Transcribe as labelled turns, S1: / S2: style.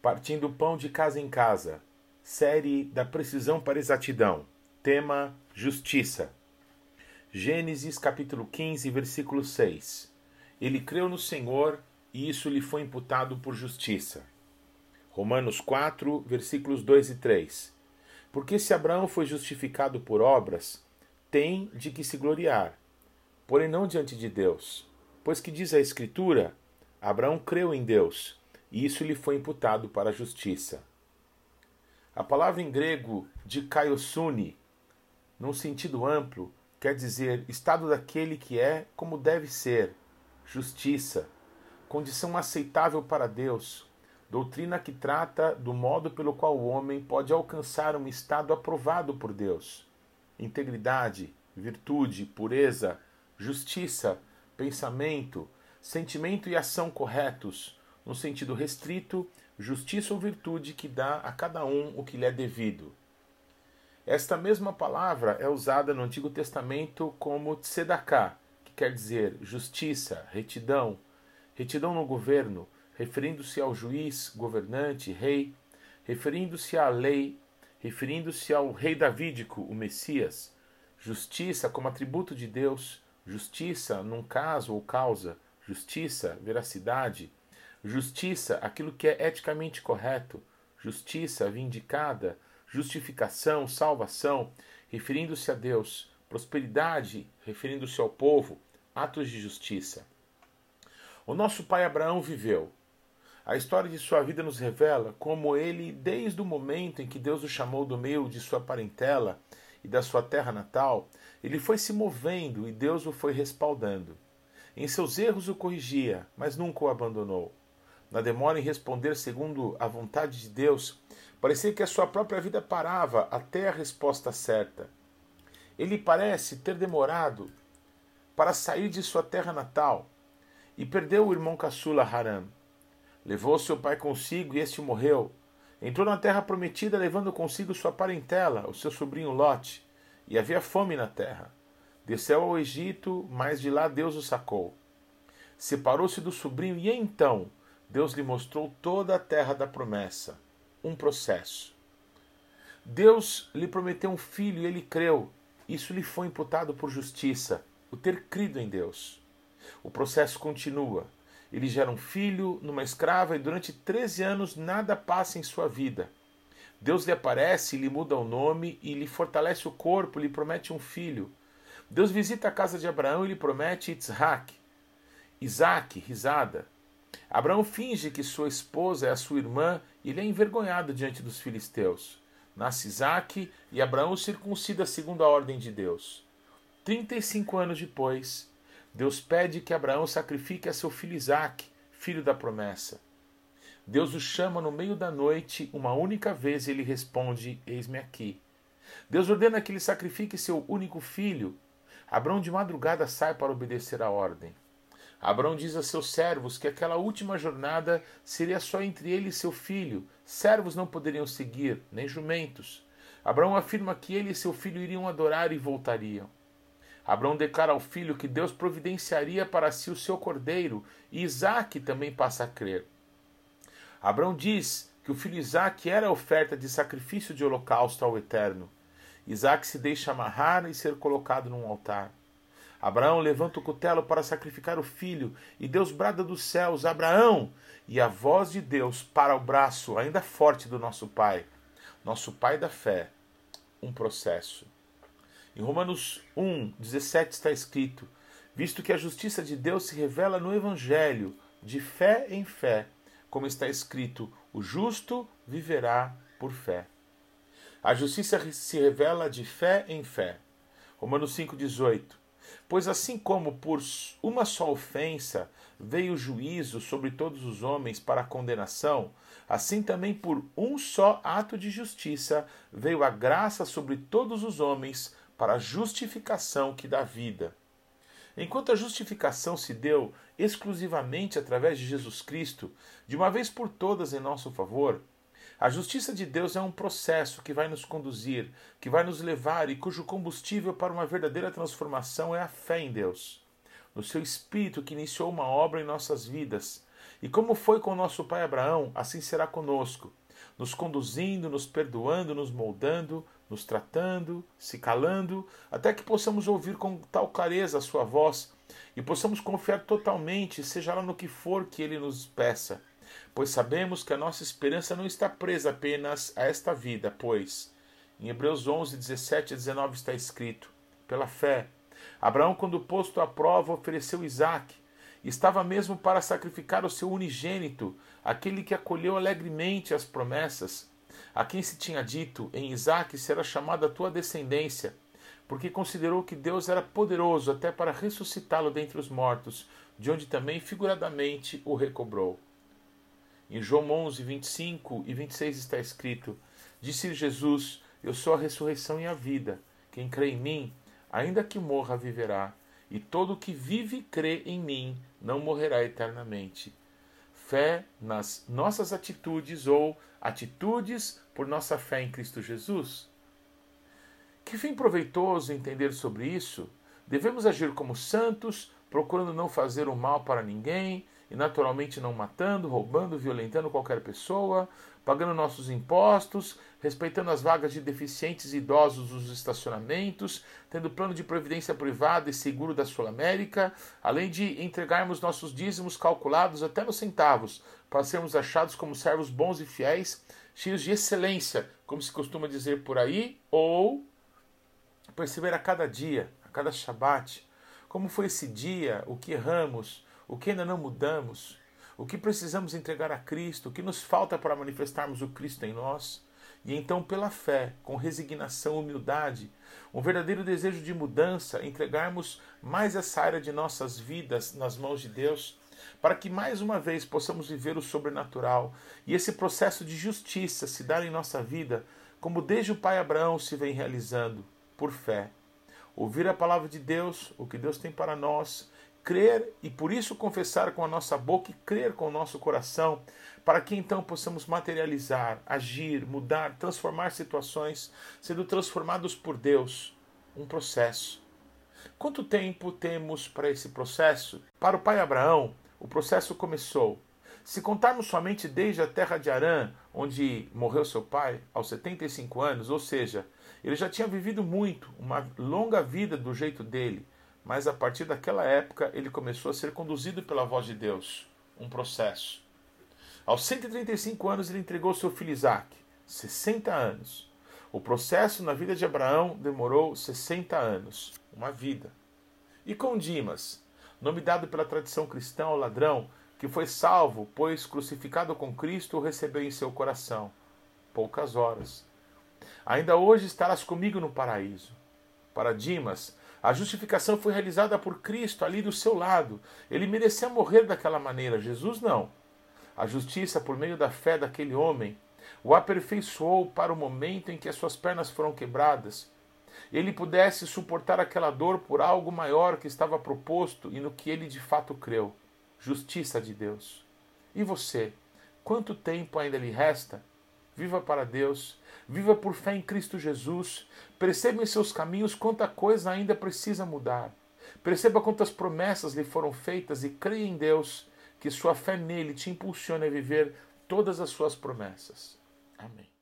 S1: Partindo pão de casa em casa. Série da precisão para exatidão. Tema: Justiça. Gênesis capítulo 15, versículo 6. Ele creu no Senhor e isso lhe foi imputado por justiça. Romanos 4, versículos 2 e 3. Porque se Abraão foi justificado por obras, tem de que se gloriar, porém não diante de Deus. Pois que diz a Escritura: Abraão creu em Deus e isso lhe foi imputado para a justiça. A palavra em grego de kaiosune, num sentido amplo, quer dizer estado daquele que é como deve ser, justiça, condição aceitável para Deus, doutrina que trata do modo pelo qual o homem pode alcançar um estado aprovado por Deus. Integridade, virtude, pureza, justiça, pensamento, sentimento e ação corretos no sentido restrito, justiça ou virtude que dá a cada um o que lhe é devido. Esta mesma palavra é usada no Antigo Testamento como tzedakah, que quer dizer justiça, retidão, retidão no governo, referindo-se ao juiz, governante, rei, referindo-se à lei, referindo-se ao rei davídico, o Messias, justiça como atributo de Deus, justiça num caso ou causa, justiça, veracidade, Justiça, aquilo que é eticamente correto. Justiça, vindicada. Justificação, salvação, referindo-se a Deus. Prosperidade, referindo-se ao povo. Atos de justiça. O nosso pai Abraão viveu. A história de sua vida nos revela como ele, desde o momento em que Deus o chamou do meio de sua parentela e da sua terra natal, ele foi se movendo e Deus o foi respaldando. Em seus erros o corrigia, mas nunca o abandonou na demora em responder segundo a vontade de Deus, parecia que a sua própria vida parava até a resposta certa. Ele parece ter demorado para sair de sua terra natal e perdeu o irmão caçula Haram. Levou seu pai consigo e este morreu. Entrou na terra prometida, levando consigo sua parentela, o seu sobrinho Lote, e havia fome na terra. Desceu ao Egito, mas de lá Deus o sacou. Separou-se do sobrinho e então Deus lhe mostrou toda a terra da promessa, um processo. Deus lhe prometeu um filho e ele creu. Isso lhe foi imputado por justiça, o ter crido em Deus. O processo continua. Ele gera um filho numa escrava e durante 13 anos nada passa em sua vida. Deus lhe aparece, lhe muda o nome e lhe fortalece o corpo, lhe promete um filho. Deus visita a casa de Abraão e lhe promete Isaac. Isaac, risada. Abraão finge que sua esposa é a sua irmã e ele é envergonhado diante dos filisteus. Nasce Isaac e Abraão circuncida segundo a ordem de Deus. Trinta e cinco anos depois, Deus pede que Abraão sacrifique a seu filho Isaac, filho da promessa. Deus o chama no meio da noite uma única vez e ele responde: Eis-me aqui. Deus ordena que ele sacrifique seu único filho. Abraão de madrugada sai para obedecer a ordem. Abraão diz a seus servos que aquela última jornada seria só entre ele e seu filho. Servos não poderiam seguir, nem jumentos. Abraão afirma que ele e seu filho iriam adorar e voltariam. Abraão declara ao filho que Deus providenciaria para si o seu cordeiro, e Isaac também passa a crer. Abraão diz que o filho Isaac era a oferta de sacrifício de holocausto ao Eterno. Isaac se deixa amarrar e ser colocado num altar. Abraão levanta o cutelo para sacrificar o filho, e Deus brada dos céus: Abraão! E a voz de Deus para o braço ainda forte do nosso pai, nosso pai da fé, um processo. Em Romanos 1, 17 está escrito: Visto que a justiça de Deus se revela no Evangelho, de fé em fé, como está escrito: o justo viverá por fé. A justiça se revela de fé em fé. Romanos 5,18 Pois assim como por uma só ofensa veio o juízo sobre todos os homens para a condenação, assim também por um só ato de justiça veio a graça sobre todos os homens para a justificação que dá vida. Enquanto a justificação se deu exclusivamente através de Jesus Cristo, de uma vez por todas em nosso favor, a justiça de Deus é um processo que vai nos conduzir, que vai nos levar e cujo combustível para uma verdadeira transformação é a fé em Deus, no seu Espírito que iniciou uma obra em nossas vidas E como foi com nosso pai Abraão, assim será conosco, nos conduzindo, nos perdoando, nos moldando, nos tratando, se calando, até que possamos ouvir com tal clareza a sua voz e possamos confiar totalmente, seja lá no que for que ele nos peça. Pois sabemos que a nossa esperança não está presa apenas a esta vida, pois em Hebreus 11, 17 e 19 está escrito: pela fé, Abraão, quando posto à prova, ofereceu Isaque estava mesmo para sacrificar o seu unigênito, aquele que acolheu alegremente as promessas, a quem se tinha dito: em Isaque será chamada a tua descendência, porque considerou que Deus era poderoso até para ressuscitá-lo dentre os mortos, de onde também figuradamente o recobrou. Em João 11, 25 e 26 está escrito: Disse Jesus: Eu sou a ressurreição e a vida. Quem crê em mim, ainda que morra, viverá e todo que vive e crê em mim não morrerá eternamente. Fé nas nossas atitudes ou atitudes por nossa fé em Cristo Jesus? Que fim proveitoso entender sobre isso? Devemos agir como santos, procurando não fazer o mal para ninguém, e naturalmente não matando, roubando, violentando qualquer pessoa, pagando nossos impostos, respeitando as vagas de deficientes e idosos nos estacionamentos, tendo plano de previdência privada e seguro da Sul América, além de entregarmos nossos dízimos calculados até nos centavos, para sermos achados como servos bons e fiéis, cheios de excelência, como se costuma dizer por aí, ou perceber a cada dia, a cada Shabat, como foi esse dia, o que erramos, o que ainda não mudamos, o que precisamos entregar a Cristo, o que nos falta para manifestarmos o Cristo em nós. E então, pela fé, com resignação, humildade, um verdadeiro desejo de mudança, entregarmos mais essa área de nossas vidas nas mãos de Deus, para que mais uma vez possamos viver o sobrenatural e esse processo de justiça se dar em nossa vida, como desde o pai Abraão se vem realizando, por fé. Ouvir a palavra de Deus, o que Deus tem para nós, crer e por isso confessar com a nossa boca e crer com o nosso coração, para que então possamos materializar, agir, mudar, transformar situações, sendo transformados por Deus. Um processo. Quanto tempo temos para esse processo? Para o pai Abraão, o processo começou. Se contarmos somente desde a terra de Arã, onde morreu seu pai, aos 75 anos, ou seja, ele já tinha vivido muito, uma longa vida do jeito dele mas a partir daquela época ele começou a ser conduzido pela voz de Deus, um processo. Aos 135 anos ele entregou seu filho Isaac, 60 anos. O processo na vida de Abraão demorou 60 anos, uma vida. E com Dimas, nome dado pela tradição cristã ao ladrão, que foi salvo, pois crucificado com Cristo o recebeu em seu coração. Poucas horas. Ainda hoje estarás comigo no paraíso. Para Dimas, a justificação foi realizada por Cristo ali do seu lado. Ele merecia morrer daquela maneira, Jesus não. A justiça, por meio da fé daquele homem, o aperfeiçoou para o momento em que as suas pernas foram quebradas. Ele pudesse suportar aquela dor por algo maior que estava proposto e no que ele de fato creu justiça de Deus. E você? Quanto tempo ainda lhe resta? Viva para Deus, viva por fé em Cristo Jesus. Perceba em seus caminhos quanta coisa ainda precisa mudar. Perceba quantas promessas lhe foram feitas e creia em Deus, que sua fé nele te impulsione a viver todas as suas promessas. Amém.